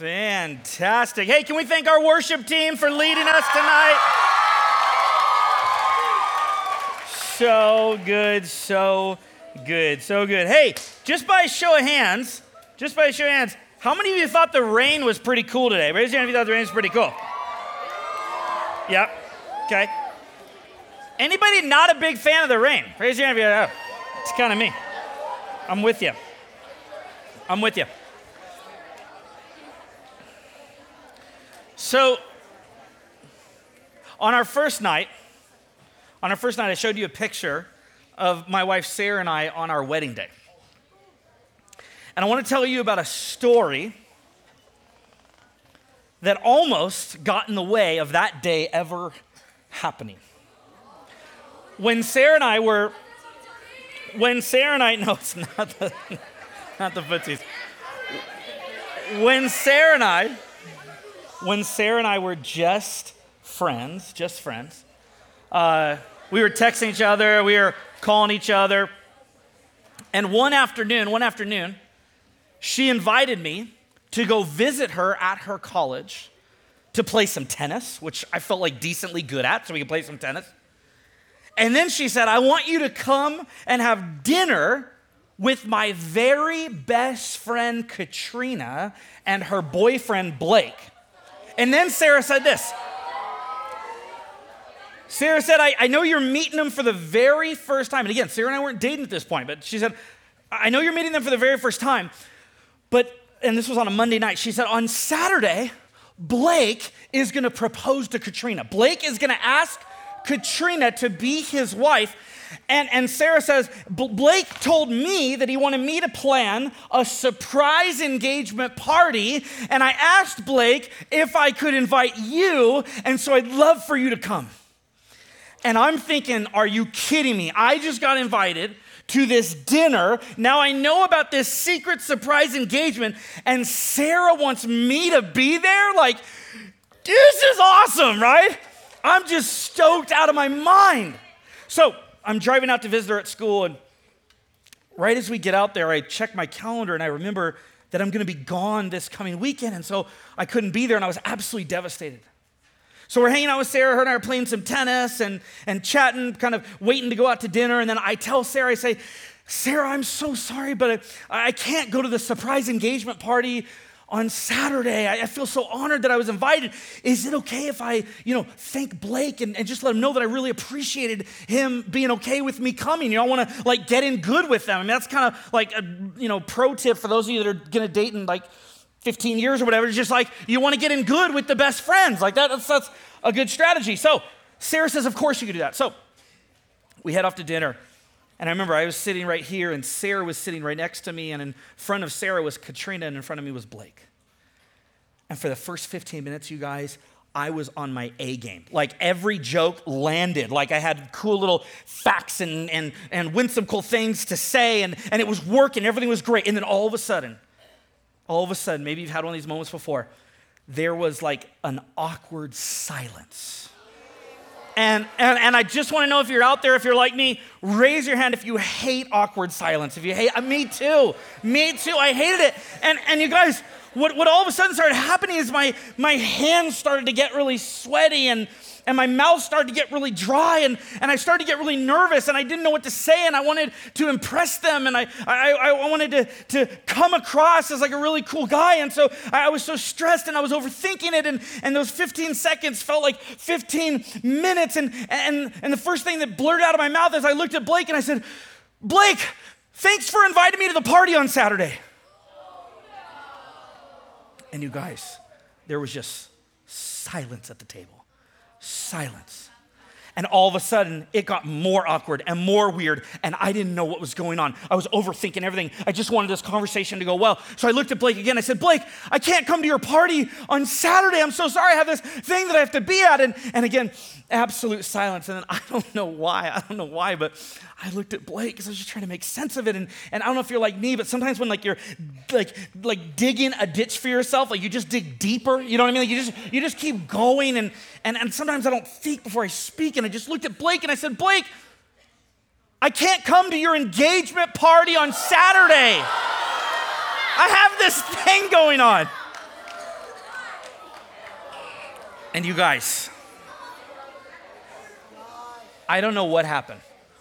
Fantastic. Hey, can we thank our worship team for leading us tonight? So good, so good, so good. Hey, just by a show of hands, just by a show of hands, how many of you thought the rain was pretty cool today? Raise your hand if you thought the rain was pretty cool. Yep. Okay. Anybody not a big fan of the rain? Raise your hand if you're, oh, it's kind of me. I'm with you. I'm with you. So, on our first night, on our first night, I showed you a picture of my wife Sarah and I on our wedding day. And I want to tell you about a story that almost got in the way of that day ever happening. When Sarah and I were, when Sarah and I, no, it's not the, not the footsies. When Sarah and I, when Sarah and I were just friends, just friends, uh, we were texting each other, we were calling each other. And one afternoon, one afternoon, she invited me to go visit her at her college to play some tennis, which I felt like decently good at, so we could play some tennis. And then she said, I want you to come and have dinner with my very best friend Katrina and her boyfriend Blake. And then Sarah said this Sarah said, I, I know you're meeting them for the very first time. And again, Sarah and I weren't dating at this point, but she said, I know you're meeting them for the very first time, but, and this was on a Monday night, she said, on Saturday, Blake is gonna propose to Katrina. Blake is gonna ask Katrina to be his wife. And, and Sarah says, Blake told me that he wanted me to plan a surprise engagement party. And I asked Blake if I could invite you. And so I'd love for you to come. And I'm thinking, are you kidding me? I just got invited to this dinner. Now I know about this secret surprise engagement, and Sarah wants me to be there? Like, this is awesome, right? I'm just stoked out of my mind. So I'm driving out to visit her at school, and right as we get out there, I check my calendar and I remember that I'm gonna be gone this coming weekend, and so I couldn't be there, and I was absolutely devastated. So we're hanging out with Sarah. Her and I are playing some tennis and, and chatting, kind of waiting to go out to dinner. And then I tell Sarah, I say, Sarah, I'm so sorry, but I, I can't go to the surprise engagement party on Saturday. I, I, feel so honored that I was invited. Is it okay if I, you know, thank Blake and, and just let him know that I really appreciated him being okay with me coming? You know, I want to like get in good with them. I mean, that's kind of like a, you know, pro tip for those of you that are going to date in like 15 years or whatever. It's just like you want to get in good with the best friends. Like that, that's, that's a good strategy. So Sarah says, Of course you could do that. So we head off to dinner. And I remember I was sitting right here, and Sarah was sitting right next to me, and in front of Sarah was Katrina, and in front of me was Blake. And for the first 15 minutes, you guys, I was on my A game. Like every joke landed. Like I had cool little facts and, and, and whimsical things to say, and, and it was working. Everything was great. And then all of a sudden, all of a sudden, maybe you've had one of these moments before, there was like an awkward silence. And, and, and I just want to know if you're out there, if you're like me, raise your hand if you hate awkward silence. If you hate, uh, me too, me too, I hated it. And, and you guys, what, what all of a sudden started happening is my, my hands started to get really sweaty and, and my mouth started to get really dry and, and I started to get really nervous and I didn't know what to say and I wanted to impress them and I, I, I wanted to, to come across as like a really cool guy. And so I was so stressed and I was overthinking it and, and those 15 seconds felt like 15 minutes. And, and, and the first thing that blurred out of my mouth is I looked at Blake and I said, Blake, thanks for inviting me to the party on Saturday. And you guys, there was just silence at the table silence. And all of a sudden, it got more awkward and more weird, and I didn't know what was going on. I was overthinking everything. I just wanted this conversation to go well. So I looked at Blake again. I said, Blake, I can't come to your party on Saturday. I'm so sorry. I have this thing that I have to be at. And, and again, absolute silence. And then I don't know why. I don't know why, but I looked at Blake because I was just trying to make sense of it. And, and I don't know if you're like me, but sometimes when like you're like like digging a ditch for yourself, like you just dig deeper. You know what I mean? Like you just you just keep going. And and, and sometimes I don't think before I speak. And I just looked at Blake and I said, Blake, I can't come to your engagement party on Saturday. I have this thing going on. And you guys, I don't know what happened.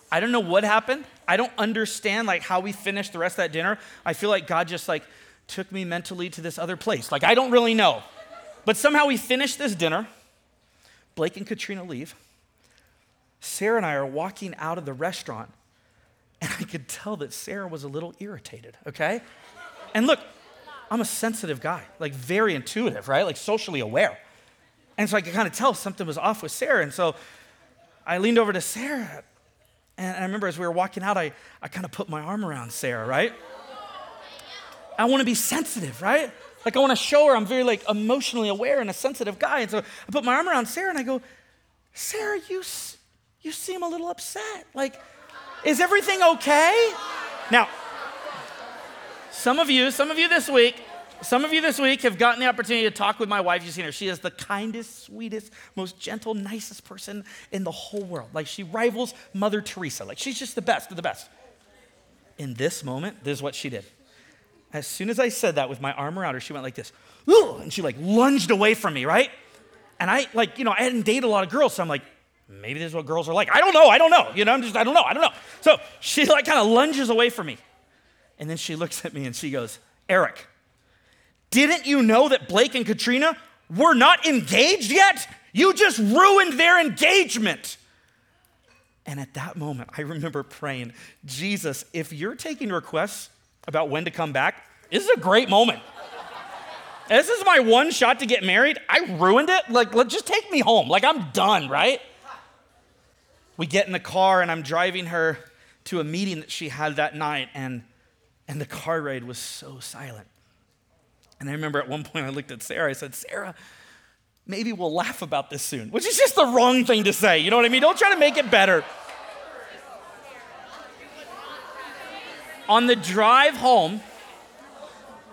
I don't know what happened. I don't understand like how we finished the rest of that dinner. I feel like God just like took me mentally to this other place. Like I don't really know. But somehow we finished this dinner. Blake and Katrina leave. Sarah and I are walking out of the restaurant, and I could tell that Sarah was a little irritated, okay? And look, I'm a sensitive guy, like very intuitive, right? Like socially aware. And so I could kind of tell something was off with Sarah. And so I leaned over to Sarah. And I remember as we were walking out, I, I kind of put my arm around Sarah, right? I want to be sensitive, right? Like I want to show her I'm very like emotionally aware and a sensitive guy. And so I put my arm around Sarah and I go, Sarah, you, you seem a little upset. Like, is everything okay? Now, some of you, some of you this week, some of you this week have gotten the opportunity to talk with my wife. You've seen her. She is the kindest, sweetest, most gentle, nicest person in the whole world. Like she rivals Mother Teresa. Like she's just the best of the best. In this moment, this is what she did. As soon as I said that with my arm around her, she went like this, and she like lunged away from me, right? And I like, you know, I hadn't dated a lot of girls, so I'm like, maybe this is what girls are like. I don't know, I don't know. You know, I'm just, I don't know, I don't know. So she like kind of lunges away from me. And then she looks at me and she goes, Eric, didn't you know that Blake and Katrina were not engaged yet? You just ruined their engagement. And at that moment, I remember praying, Jesus, if you're taking requests about when to come back, this is a great moment. this is my one shot to get married. I ruined it. Like, let, just take me home. Like, I'm done, right? We get in the car, and I'm driving her to a meeting that she had that night, and, and the car ride was so silent. And I remember at one point I looked at Sarah, I said, Sarah, maybe we'll laugh about this soon, which is just the wrong thing to say. You know what I mean? Don't try to make it better. on the drive home,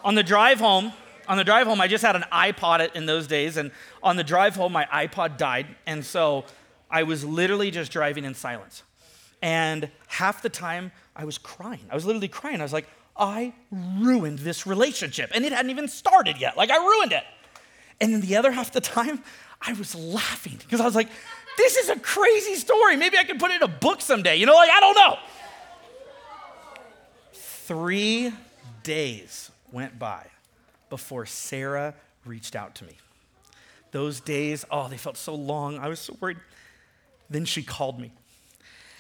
on the drive home, on the drive home, I just had an iPod in those days, and on the drive home, my iPod died, and so I was literally just driving in silence. And half the time, I was crying. I was literally crying. I was like, I ruined this relationship. And it hadn't even started yet. Like, I ruined it. And then the other half the time, I was laughing because I was like, this is a crazy story. Maybe I could put it in a book someday. You know, like, I don't know. Three days went by before Sarah reached out to me. Those days, oh, they felt so long. I was so worried. Then she called me.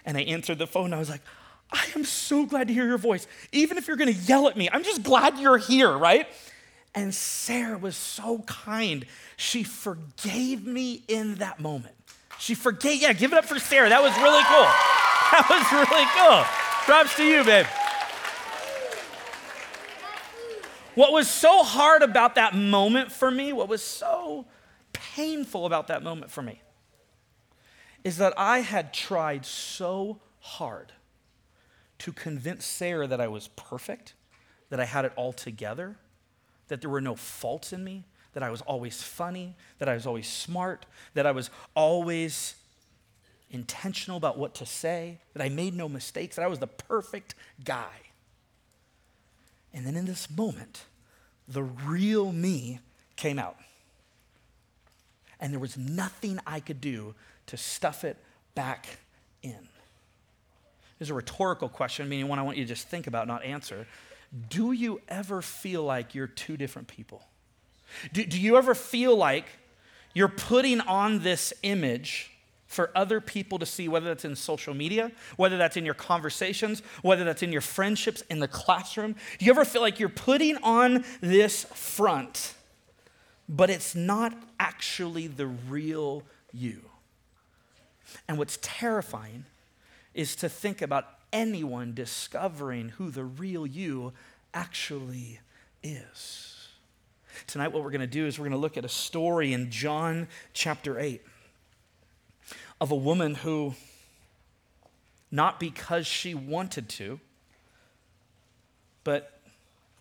And I answered the phone. I was like, I am so glad to hear your voice. Even if you're going to yell at me, I'm just glad you're here, right? And Sarah was so kind. She forgave me in that moment. She forgave, yeah, give it up for Sarah. That was really cool. That was really cool. Props to you, babe. What was so hard about that moment for me, what was so painful about that moment for me, is that I had tried so hard to convince Sarah that I was perfect, that I had it all together, that there were no faults in me, that I was always funny, that I was always smart, that I was always intentional about what to say, that I made no mistakes, that I was the perfect guy. And then in this moment, the real me came out. And there was nothing I could do to stuff it back in. This is a rhetorical question, meaning one I want you to just think about, not answer. Do you ever feel like you're two different people? Do, do you ever feel like you're putting on this image for other people to see, whether that's in social media, whether that's in your conversations, whether that's in your friendships in the classroom? Do you ever feel like you're putting on this front, but it's not actually the real you? And what's terrifying is to think about anyone discovering who the real you actually is. Tonight, what we're going to do is we're going to look at a story in John chapter 8 of a woman who, not because she wanted to, but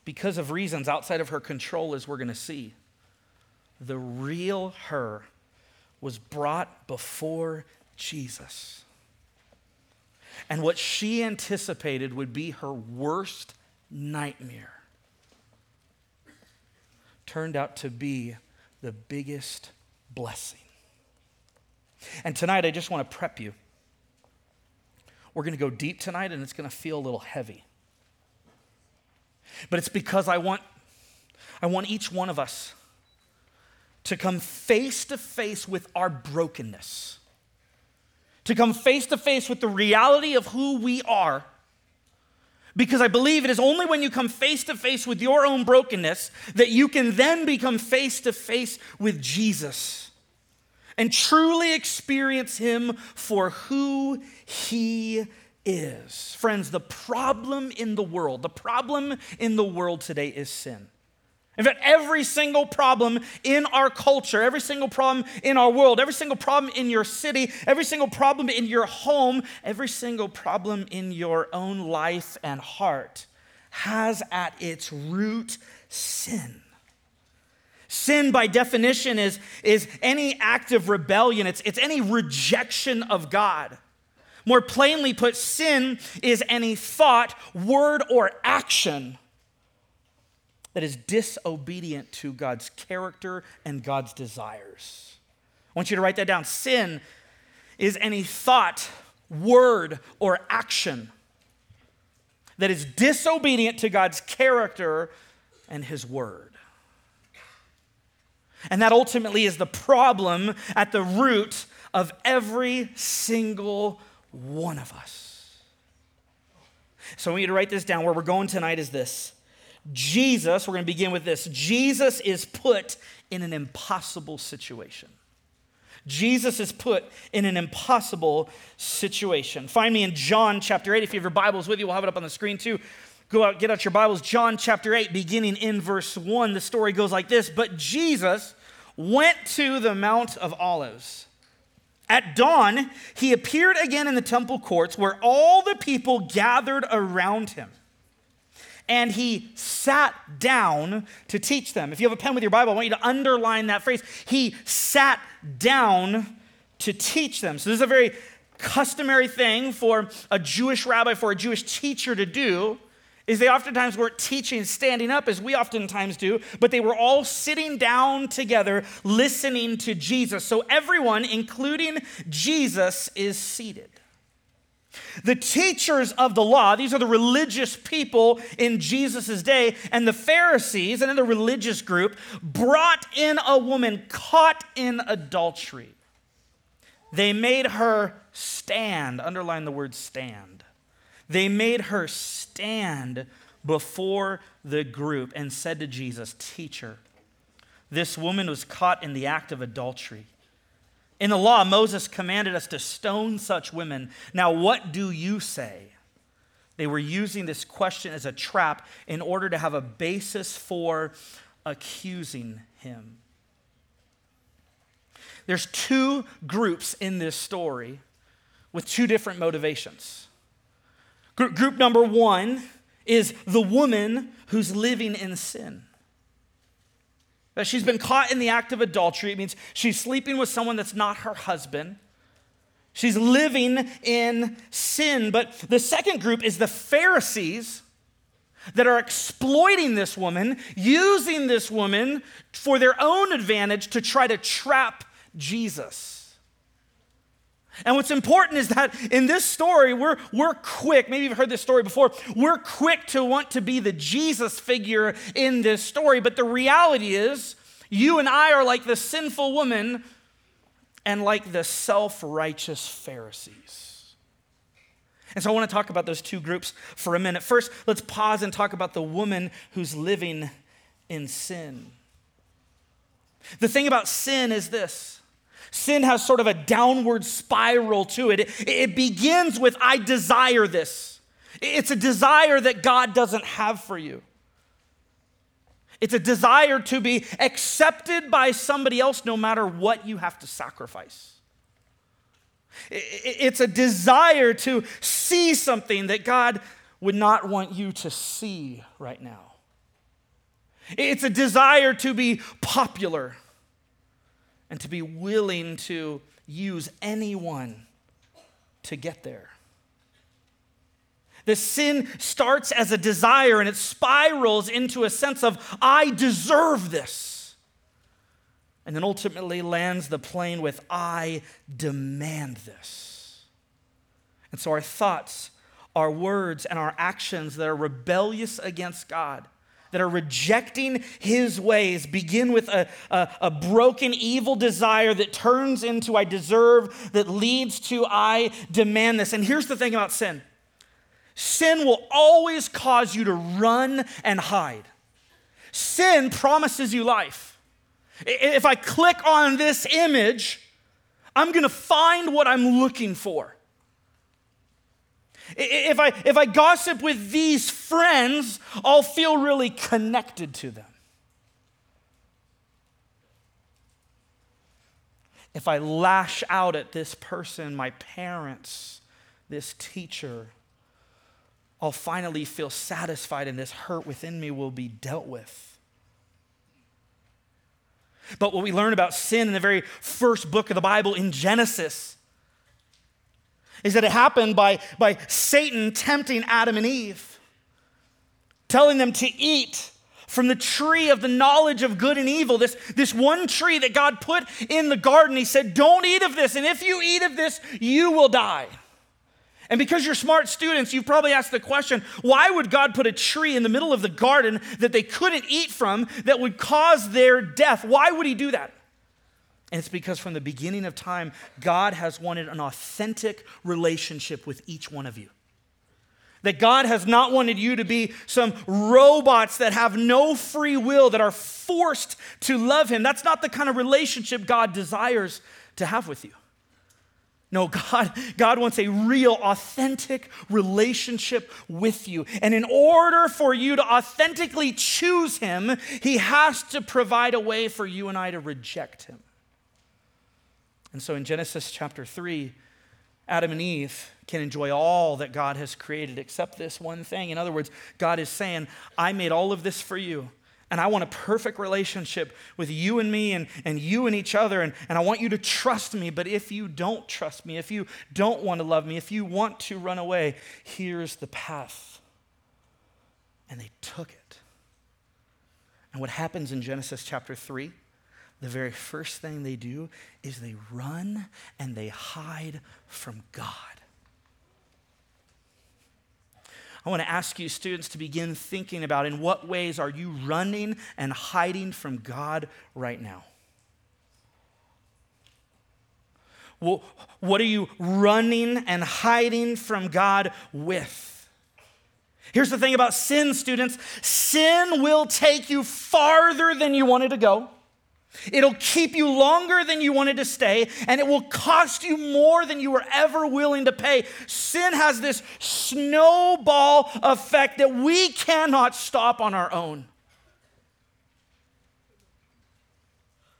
because of reasons outside of her control, as we're going to see, the real her was brought before Jesus. And what she anticipated would be her worst nightmare turned out to be the biggest blessing. And tonight, I just want to prep you. We're going to go deep tonight, and it's going to feel a little heavy. But it's because I want, I want each one of us to come face to face with our brokenness, to come face to face with the reality of who we are. Because I believe it is only when you come face to face with your own brokenness that you can then become face to face with Jesus and truly experience Him for who He is. Friends, the problem in the world, the problem in the world today is sin. In fact, every single problem in our culture, every single problem in our world, every single problem in your city, every single problem in your home, every single problem in your own life and heart has at its root sin. Sin, by definition, is, is any act of rebellion, it's, it's any rejection of God. More plainly put, sin is any thought, word, or action that is disobedient to God's character and God's desires. I want you to write that down. Sin is any thought, word, or action that is disobedient to God's character and His word. And that ultimately is the problem at the root of every single one of us. So I want you to write this down. Where we're going tonight is this Jesus, we're going to begin with this Jesus is put in an impossible situation. Jesus is put in an impossible situation. Find me in John chapter 8. If you have your Bibles with you, we'll have it up on the screen too. Go out, get out your Bibles. John chapter 8, beginning in verse 1. The story goes like this But Jesus went to the Mount of Olives. At dawn, he appeared again in the temple courts where all the people gathered around him and he sat down to teach them. If you have a pen with your Bible, I want you to underline that phrase. He sat down to teach them. So, this is a very customary thing for a Jewish rabbi, for a Jewish teacher to do. Is they oftentimes weren't teaching standing up as we oftentimes do, but they were all sitting down together listening to Jesus. So everyone, including Jesus, is seated. The teachers of the law, these are the religious people in Jesus' day, and the Pharisees, another religious group, brought in a woman caught in adultery. They made her stand, underline the word stand. They made her stand before the group and said to Jesus, Teacher, this woman was caught in the act of adultery. In the law, Moses commanded us to stone such women. Now, what do you say? They were using this question as a trap in order to have a basis for accusing him. There's two groups in this story with two different motivations. Group number one is the woman who's living in sin. That she's been caught in the act of adultery. It means she's sleeping with someone that's not her husband. She's living in sin. But the second group is the Pharisees that are exploiting this woman, using this woman for their own advantage to try to trap Jesus. And what's important is that in this story, we're, we're quick, maybe you've heard this story before, we're quick to want to be the Jesus figure in this story. But the reality is, you and I are like the sinful woman and like the self righteous Pharisees. And so I want to talk about those two groups for a minute. First, let's pause and talk about the woman who's living in sin. The thing about sin is this sin has sort of a downward spiral to it. It, it begins with, I desire this. It's a desire that God doesn't have for you. It's a desire to be accepted by somebody else no matter what you have to sacrifice. It's a desire to see something that God would not want you to see right now. It's a desire to be popular and to be willing to use anyone to get there. The sin starts as a desire and it spirals into a sense of, I deserve this. and then ultimately lands the plane with, I demand this. And so our thoughts, our words, and our actions that are rebellious against God, that are rejecting his ways, begin with a, a, a, broken, evil desire that turns into I deserve, that leads to I demand this. And here's the thing about sin sin will always cause you to run and hide. Sin promises you life. If I click on this image, I'm going to find what I'm looking for. If I, if I gossip with these friends, I'll feel really connected to them. If I lash out at this person, my parents, this teacher, I'll finally feel satisfied and this hurt within me will be dealt with. But what we learn about sin in the very first book of the Bible in Genesis is that it happened by, by Satan tempting Adam and Eve, telling them to eat from the tree of the knowledge of good and evil, this, this one tree that God put in the garden. He said, Don't eat of this, and if you eat of this, you will die. And because you're smart students, you've probably asked the question why would God put a tree in the middle of the garden that they couldn't eat from that would cause their death? Why would He do that? And it's because from the beginning of time, God has wanted an authentic relationship with each one of you. That God has not wanted you to be some robots that have no free will, that are forced to love Him. That's not the kind of relationship God desires to have with you. No, God, God wants a real, authentic relationship with you. And in order for you to authentically choose Him, He has to provide a way for you and I to reject Him. And so in Genesis chapter 3, Adam and Eve can enjoy all that God has created except this one thing. In other words, God is saying, I made all of this for you. And I want a perfect relationship with you and me and, and you and each other. And, and I want you to trust me. But if you don't trust me, if you don't want to love me, if you want to run away, here's the path. And they took it. And what happens in Genesis chapter 3? The very first thing they do is they run and they hide from God. I want to ask you, students, to begin thinking about in what ways are you running and hiding from God right now? Well, what are you running and hiding from God with? Here's the thing about sin, students sin will take you farther than you wanted to go. It'll keep you longer than you wanted to stay, and it will cost you more than you were ever willing to pay. Sin has this snowball effect that we cannot stop on our own.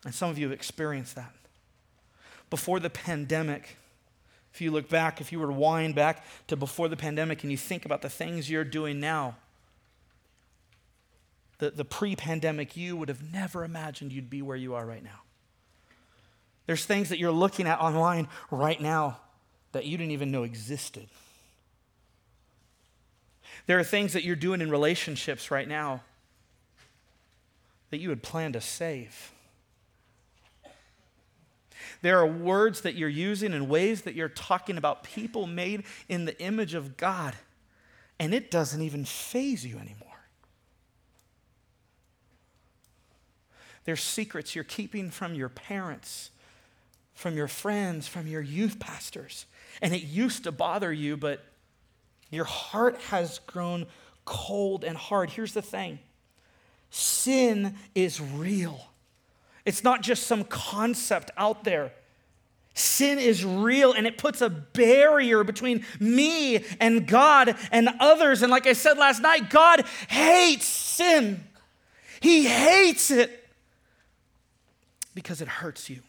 And some of you have experienced that. Before the pandemic, if you look back, if you were to wind back to before the pandemic and you think about the things you're doing now, the, the pre pandemic you would have never imagined you'd be where you are right now. There's things that you're looking at online right now that you didn't even know existed. There are things that you're doing in relationships right now that you had planned to save. There are words that you're using and ways that you're talking about people made in the image of God, and it doesn't even faze you anymore. There's secrets you're keeping from your parents, from your friends, from your youth pastors. And it used to bother you, but your heart has grown cold and hard. Here's the thing sin is real, it's not just some concept out there. Sin is real and it puts a barrier between me and God and others. And like I said last night, God hates sin. He hates it because it hurts you.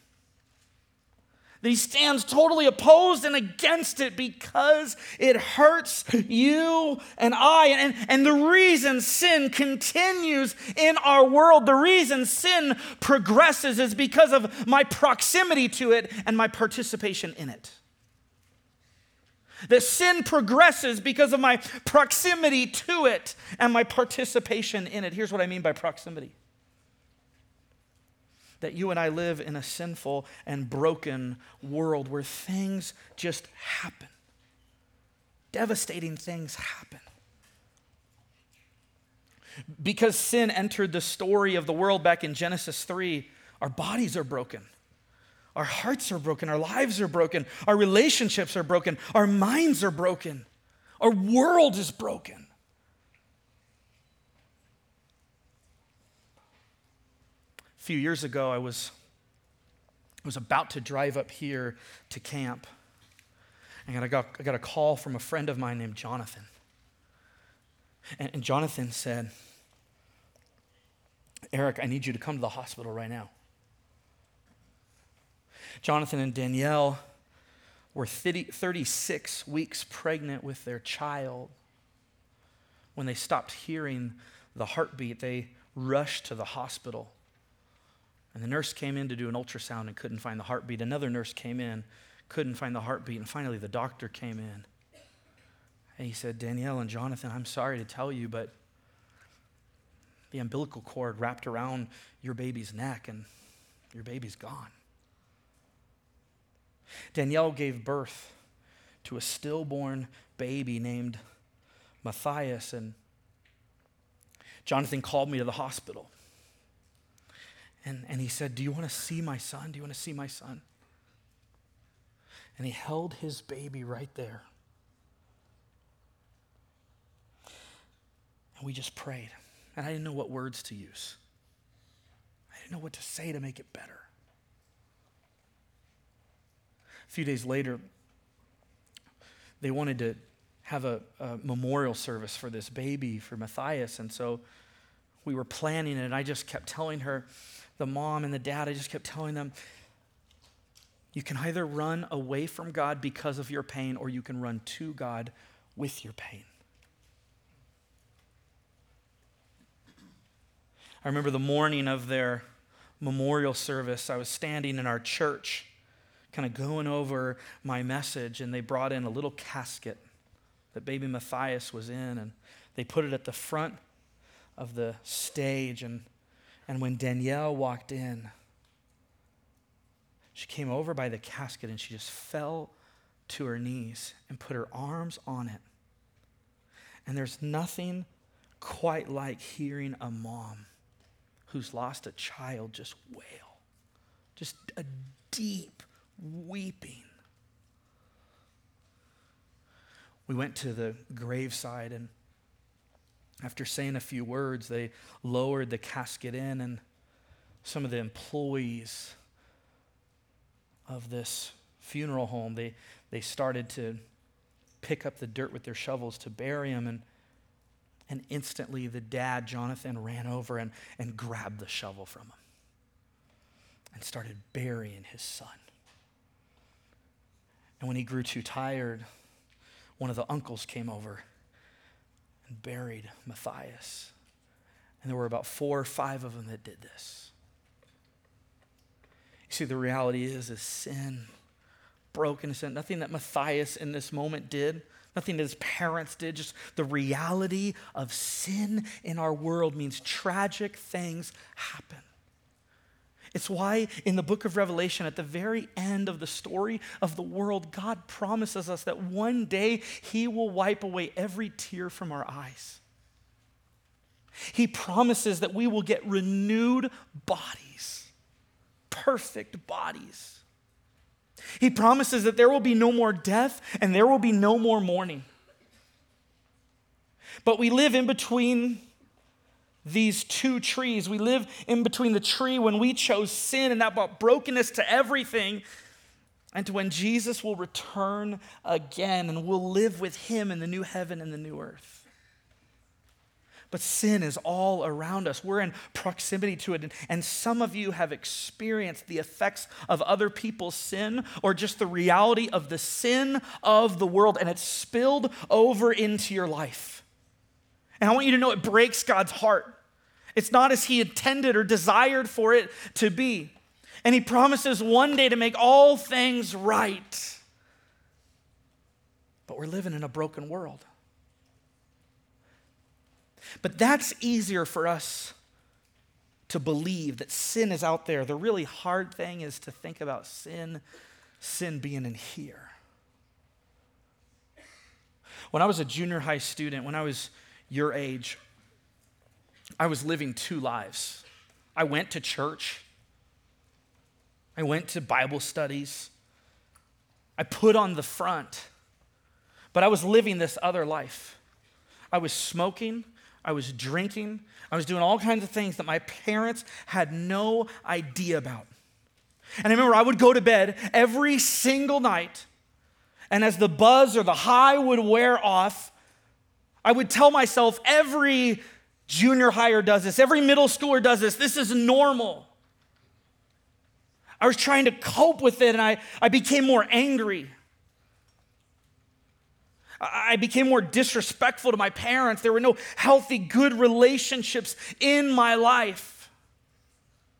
That he stands totally opposed and against it because it hurts you and I. And, and the reason sin continues in our world, the reason sin progresses is because of my proximity to it and my participation in it. That sin progresses because of my proximity to it and my participation in it. Here's what I mean by proximity that you and I live in a sinful and broken world where things just happen. Devastating things happen. Because sin entered the story of the world back in Genesis 3, our bodies are broken. Our hearts are broken. Our lives are broken. Our relationships are broken. Our minds are broken. Our world is broken. A few years ago, I was, I was about to drive up here to camp. And I got, I got a call from a friend of mine named Jonathan. And, and Jonathan said, Eric, I need you to come to the hospital right now. Jonathan and Danielle were 30, 36 weeks pregnant with their child. When they stopped hearing the heartbeat, they rushed to the hospital. And the nurse came in to do an ultrasound and couldn't find the heartbeat. Another nurse came in, couldn't find the heartbeat. And finally, the doctor came in. And he said, Danielle and Jonathan, I'm sorry to tell you, but the umbilical cord wrapped around your baby's neck and your baby's gone. Danielle gave birth to a stillborn baby named Matthias, and Jonathan called me to the hospital. And, and he said, Do you want to see my son? Do you want to see my son? And he held his baby right there. And we just prayed. And I didn't know what words to use, I didn't know what to say to make it better. A few days later, they wanted to have a, a, memorial service for this baby, for Matthias. And so we were planning it, and I just kept telling her, the mom and the dad, I just kept telling them, you can either run away from God because of your pain, or you can run to God with your pain. I remember the morning of their memorial service, I was standing in our church kind of going over my message, and they brought in a little casket that baby Matthias was in, and they put it at the front of the stage. And, and when Danielle walked in, she came over by the casket and she just fell to her knees and put her arms on it. And there's nothing quite like hearing a mom who's lost a child just wail. Just a deep weeping. We went to the graveside, and after saying a few words, they lowered the casket in, and some of the employees of this funeral home, they, they started to pick up the dirt with their shovels to bury him. And, and instantly, the dad, Jonathan, ran over and, and grabbed the shovel from him and started burying his son. And when he grew too tired, one of the uncles came over and buried Matthias. And there were about four or five of them that did this. You see, the reality is, is sin, brokenness, and nothing that Matthias in this moment did, nothing that his parents did, just the reality of sin in our world means tragic things happen. It's why in the book of Revelation, at the very end of the story of the world, God promises us that one day He will wipe away every tear from our eyes. He promises that we will get renewed bodies, perfect bodies. He promises that there will be no more death and there will be no more mourning. But we live in between these two trees. We live in between the tree when we chose sin and that brought brokenness to everything, and to when Jesus will return again and we'll live with him in the new heaven and the new earth. But sin is all around us. We're in proximity to it. And some of you have experienced the effects of other people's sin or just the reality of the sin of the world, and it's spilled over into your life. And I want you to know it breaks God's heart. It's not as he intended or desired for it to be. And he promises one day to make all things right. But we're living in a broken world. But that's easier for us to believe that sin is out there. The really hard thing is to think about sin, sin being in here. When I was a junior high student, when I was your age, I was living two lives. I went to church, I went to Bible studies, I put on the front, but I was living this other life. I was smoking, I was drinking, I was doing all kinds of things that my parents had no idea about. And I remember I would go to bed every single night, and as the buzz or the high would wear off, I would tell myself every junior higher does this, every middle schooler does this, this is normal. I was trying to cope with it and I, I became more angry. I became more disrespectful to my parents. There were no healthy, good relationships in my life.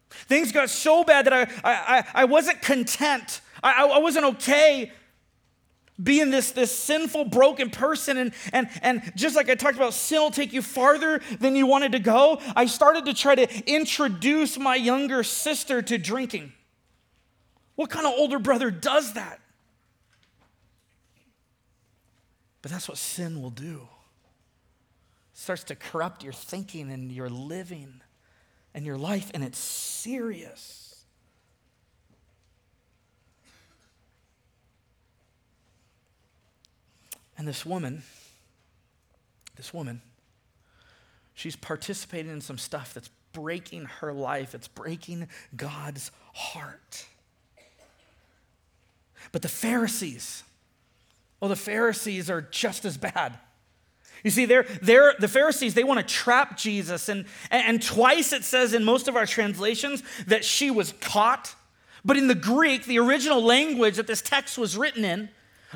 Things got so bad that I, I, I wasn't content. I, I wasn't okay being this, this sinful, broken person. And, and, and just like I talked about, sin will take you farther than you wanted to go. I started to try to introduce my younger sister to drinking. What kind of older brother does that? But that's what sin will do. It starts to corrupt your thinking and your living and your life, and it's serious. And this woman, this woman, she's participating in some stuff that's breaking her life, it's breaking God's heart. But the Pharisees, oh, the Pharisees are just as bad. You see, they're, they're, the Pharisees, they want to trap Jesus. And, and twice it says in most of our translations that she was caught. But in the Greek, the original language that this text was written in,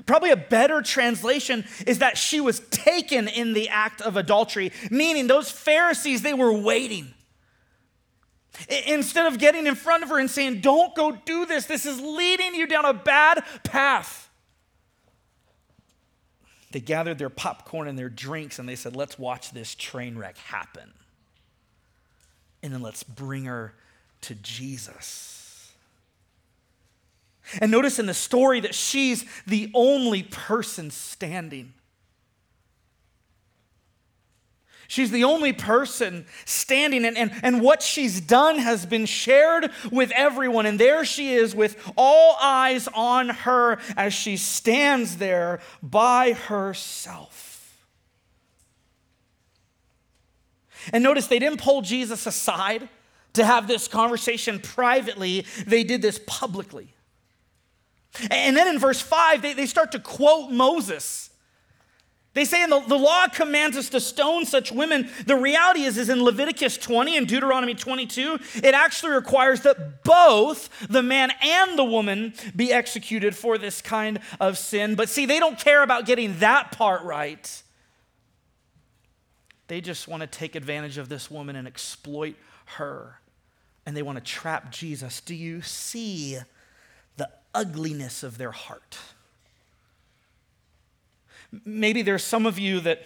probably a better translation is that she was taken in the act of adultery, meaning those Pharisees, they were waiting. Instead of getting in front of her and saying, Don't go do this, this is leading you down a bad path. They gathered their popcorn and their drinks and they said, Let's watch this train wreck happen. And then let's bring her to Jesus. And notice in the story that she's the only person standing. She's the only person standing, and, and, and what she's done has been shared with everyone. And there she is with all eyes on her as she stands there by herself. And notice they didn't pull Jesus aside to have this conversation privately, they did this publicly. And then in verse 5, they, they start to quote Moses. They say in the, the law commands us to stone such women. The reality is, is in Leviticus 20 and Deuteronomy 22, it actually requires that both the man and the woman be executed for this kind of sin. But see, they don't care about getting that part right. They just want to take advantage of this woman and exploit her. And they want to trap Jesus. Do you see ugliness of their heart? Maybe there's some of you that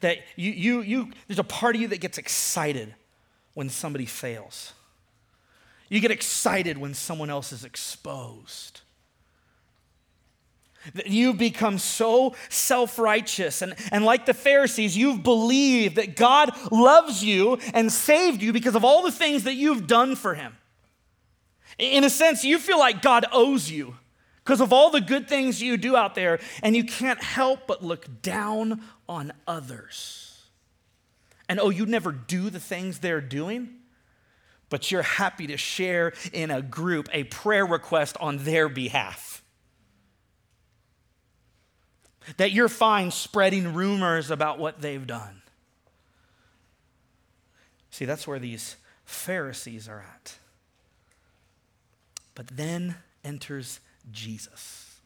that you, you, you, there's a part of you that gets excited when somebody fails. You get excited when someone else is exposed. That you become so self righteous. And, and like the Pharisees, you've believed that God loves you and saved you because of all the things that you've done for him. In a sense, you feel like God owes you because of all the good things you do out there, and you can't help but look down on others. And oh, you never do the things they're doing, but you're happy to share in a group a prayer request on their behalf. That you're fine spreading rumors about what they've done. See, that's where these Pharisees are at. But then enters Jesus.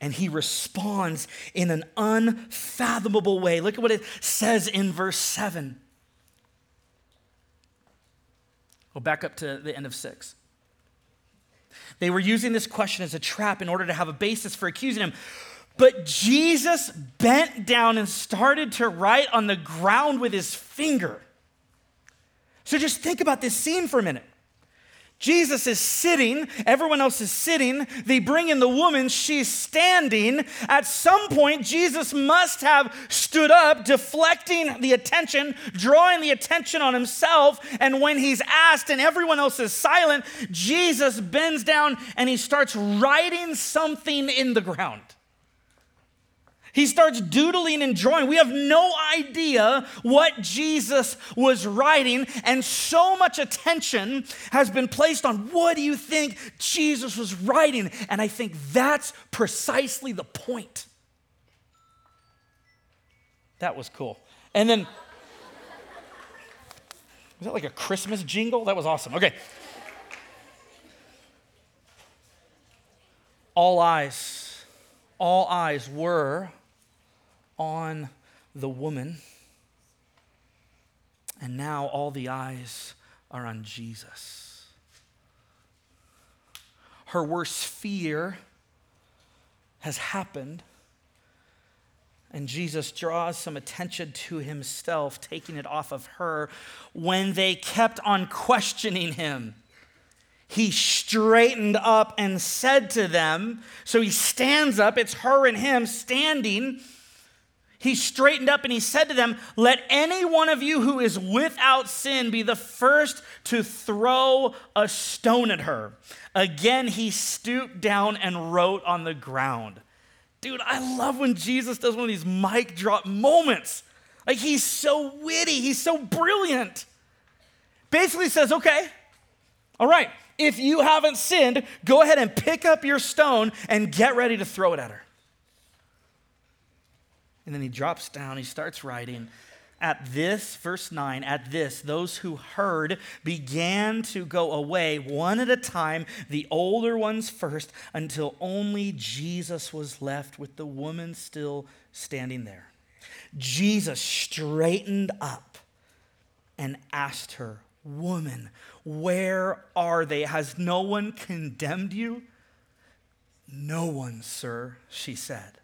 And he responds in an unfathomable way. Look at what it says in verse 7. We'll back up to the end of 6. They were using this question as a trap in order to have a basis for accusing him. But Jesus bent down and started to write on the ground with his finger. So just think about this scene for a minute. Jesus is sitting, everyone else is sitting. They bring in the woman, she's standing. At some point, Jesus must have stood up, deflecting the attention, drawing the attention on himself. And when he's asked and everyone else is silent, Jesus bends down and he starts writing something in the ground. He starts doodling and drawing. We have no idea what Jesus was writing, and so much attention has been placed on what do you think Jesus was writing? And I think that's precisely the point. That was cool. And then, was that like a Christmas jingle? That was awesome. Okay. All eyes, all eyes were on the woman. And now all the eyes are on Jesus. Her worst fear has happened. And Jesus draws some attention to himself, taking it off of her. When they kept on questioning him, he straightened up and said to them, So he stands up, it's her and him standing he straightened up and he said to them, Let any one of you who is without sin be the first to throw a stone at her. Again, he stooped down and wrote on the ground. Dude, I love when Jesus does one of these mic drop moments. Like he's so witty, he's so brilliant. Basically says, Okay, all right, if you haven't sinned, go ahead and pick up your stone and get ready to throw it at her. And then he drops down, he starts writing. At this, verse 9, at this, those who heard began to go away one at a time, the older ones first, until only Jesus was left with the woman still standing there. Jesus straightened up and asked her, Woman, where are they? Has no one condemned you? No one, sir, she said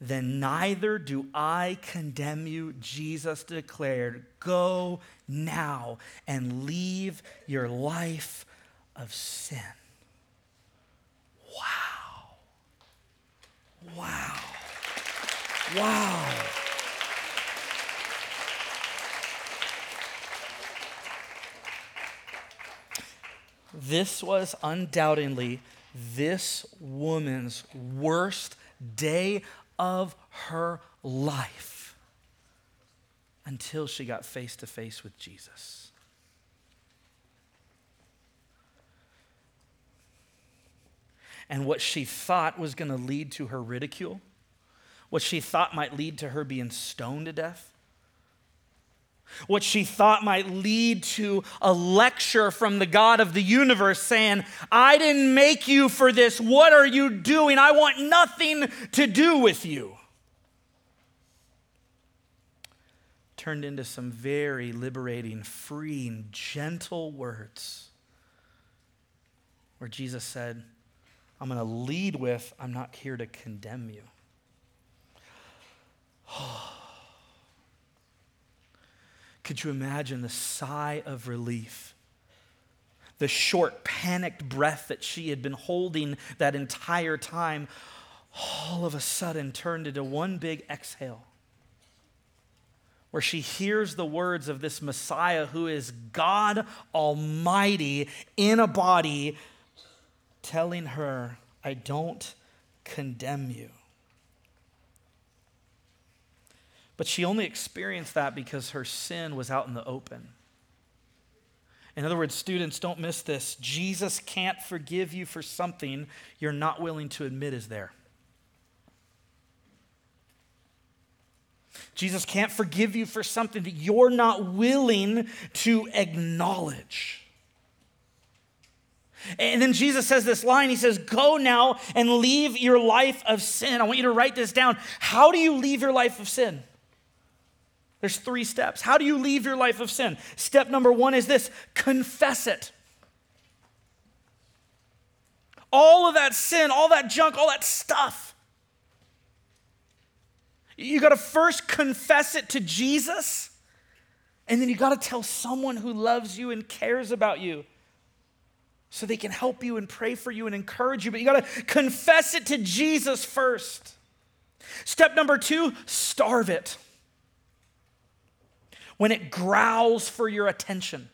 then neither do I condemn you, Jesus declared. Go now and leave your life of sin. Wow. Wow. Wow. This was undoubtedly this woman's worst day of her life until she got face to face with Jesus. And what she thought was going to lead to her ridicule, what she thought might lead to her being stoned to death, what she thought might lead to a lecture from the God of the universe saying, I didn't make you for this. What are you doing? I want nothing to do with you. Turned into some very liberating, freeing, gentle words where Jesus said, I'm going to lead with, I'm not here to condemn you. Oh. Could you imagine the sigh of relief? The short, panicked breath that she had been holding that entire time, all of a sudden turned into one big exhale where she hears the words of this Messiah who is God Almighty in a body telling her, I don't condemn you. But she only experienced that because her sin was out in the open. In other words, students, don't miss this. Jesus can't forgive you for something you're not willing to admit is there. Jesus can't forgive you for something that you're not willing to acknowledge. And then Jesus says this line He says, Go now and leave your life of sin. I want you to write this down. How do you leave your life of sin? There's three steps. How do you leave your life of sin? Step number one is this confess it. All of that sin, all that junk, all that stuff. You got to first confess it to Jesus, And then you got to tell someone who loves you and cares about you so they can help you and pray for you and encourage you. But you got to confess it to Jesus first. Step number two starve it. When it growls for your attention,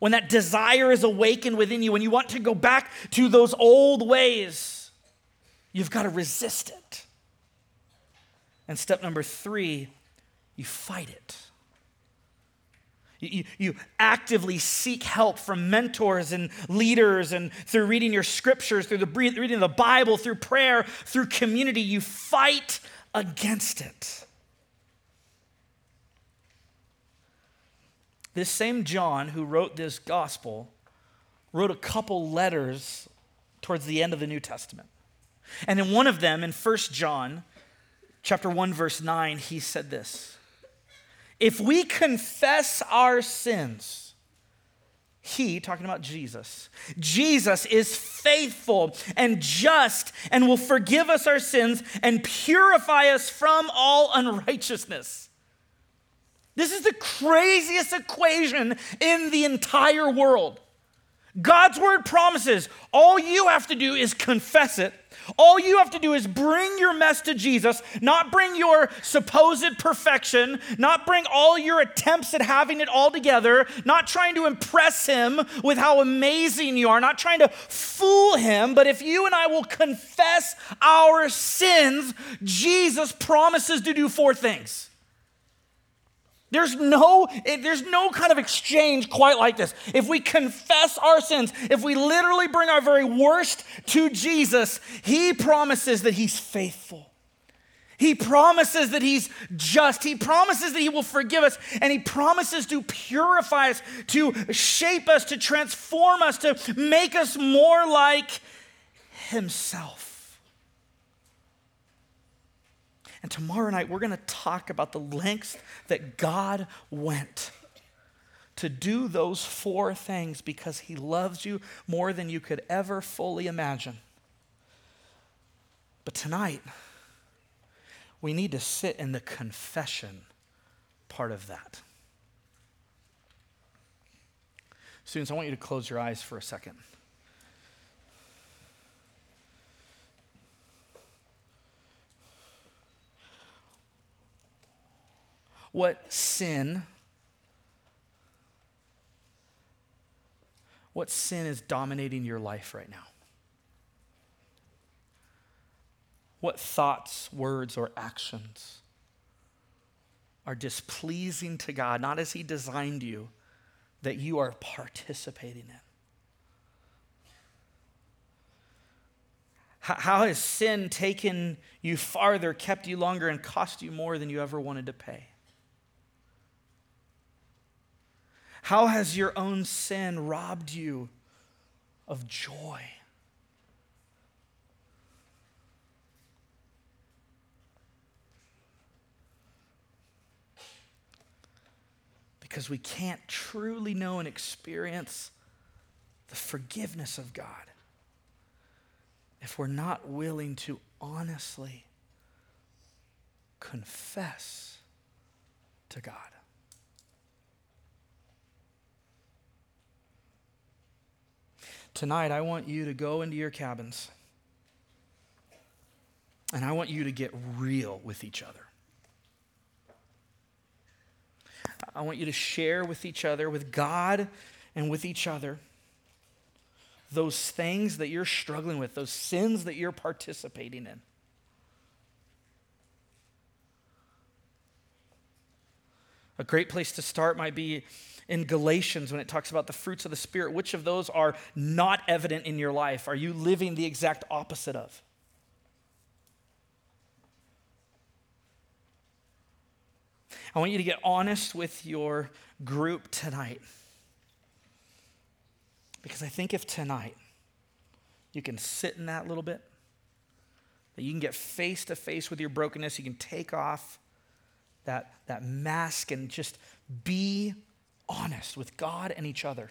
when that desire is awakened within you, when you want to go back to those old ways, you've got to resist it. And step number three, you fight it. You, you, actively seek help from mentors and leaders, and through reading your scriptures, through the reading of the Bible, through prayer, through community, you fight against it. This same John who wrote this gospel wrote a couple letters towards the end of the New Testament. And in one of them, in 1 John chapter 1, verse 9, he said this if we confess our sins, he, talking about Jesus, Jesus is faithful and just and will forgive us our sins and purify us from all unrighteousness. This is the craziest equation in the entire world. God's word promises all you have to do is confess it all you have to do is bring your mess to Jesus, not bring your supposed perfection, not bring all your attempts at having it all together, not trying to impress him with how amazing you are, not trying to fool him. But if you and I will confess our sins, Jesus promises to do four things. There's no, eh, there's no kind of exchange quite like this. If we confess our sins, if we literally bring our very worst to Jesus, He promises that He's faithful. He promises that He's just. He promises that He will forgive us. And He promises to purify us, to shape us, to transform us, to make us more like Himself. And tomorrow night, we're going to talk about the lengths that God went to do those four things because He loves you more than you could ever fully imagine. But tonight, we need to sit in the confession part of that. Students, I want you to close your eyes for a second. What sin what sin is dominating your life right now. What thoughts, words, or actions are displeasing to God, not as He designed you, that you are participating in? How has sin taken you farther, kept you longer, and cost you more than you ever wanted to pay? How has your own sin robbed you of joy? Because we can't truly know and experience the forgiveness of God if we're not willing to honestly confess to God. Tonight, I want you to go into your cabins and I want you to get real with each other. I want you to share with each other, with God and with each other, those things that you're struggling with, those sins that you're participating in. A great place to start might be in Galatians when it talks about the fruits of the Spirit, which of those are not evident in your life? Are you living the exact opposite of? I want you to get honest with your group tonight. Because I think if tonight you can sit in that little bit, that you can get face to face with your brokenness, you can take off that, that mask and just be honest with God and each other.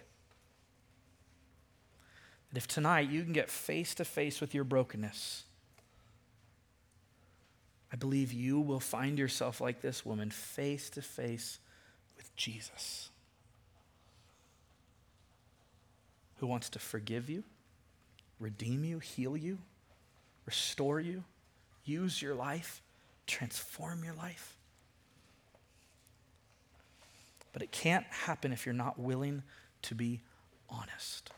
That if tonight you can get face to face with your brokenness, I believe you will find yourself like this woman, face to face with Jesus, who wants to forgive you, redeem you, heal you, restore you, use your life, transform your life. But it can't happen if you're not willing to be honest.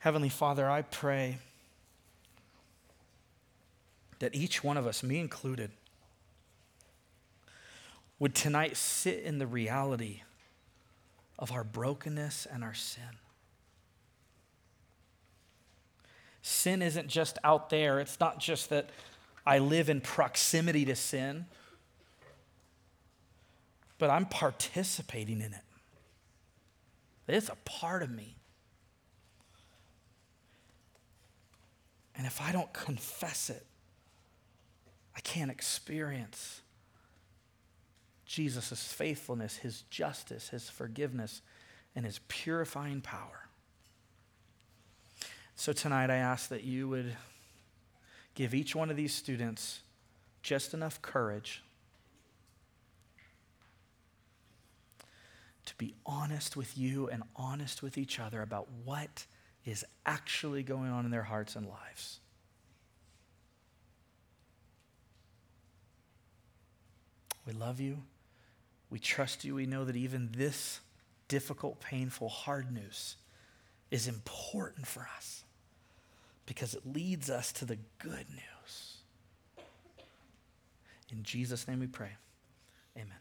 Heavenly Father, I pray that each one of us, me included, would tonight sit in the reality of our brokenness and our sin. Sin isn't just out there, it's not just that I live in proximity to sin, but I'm participating in it. It's a part of me. And if I don't confess it, I can't experience Jesus' faithfulness, his justice, his forgiveness, and his purifying power. So tonight I ask that you would give each one of these students just enough courage be honest with you and honest with each other about what is actually going on in their hearts and lives. We love you. We trust you. We know that even this difficult, painful, hard news is important for us because it leads us to the good news. In Jesus' name we pray. Amen.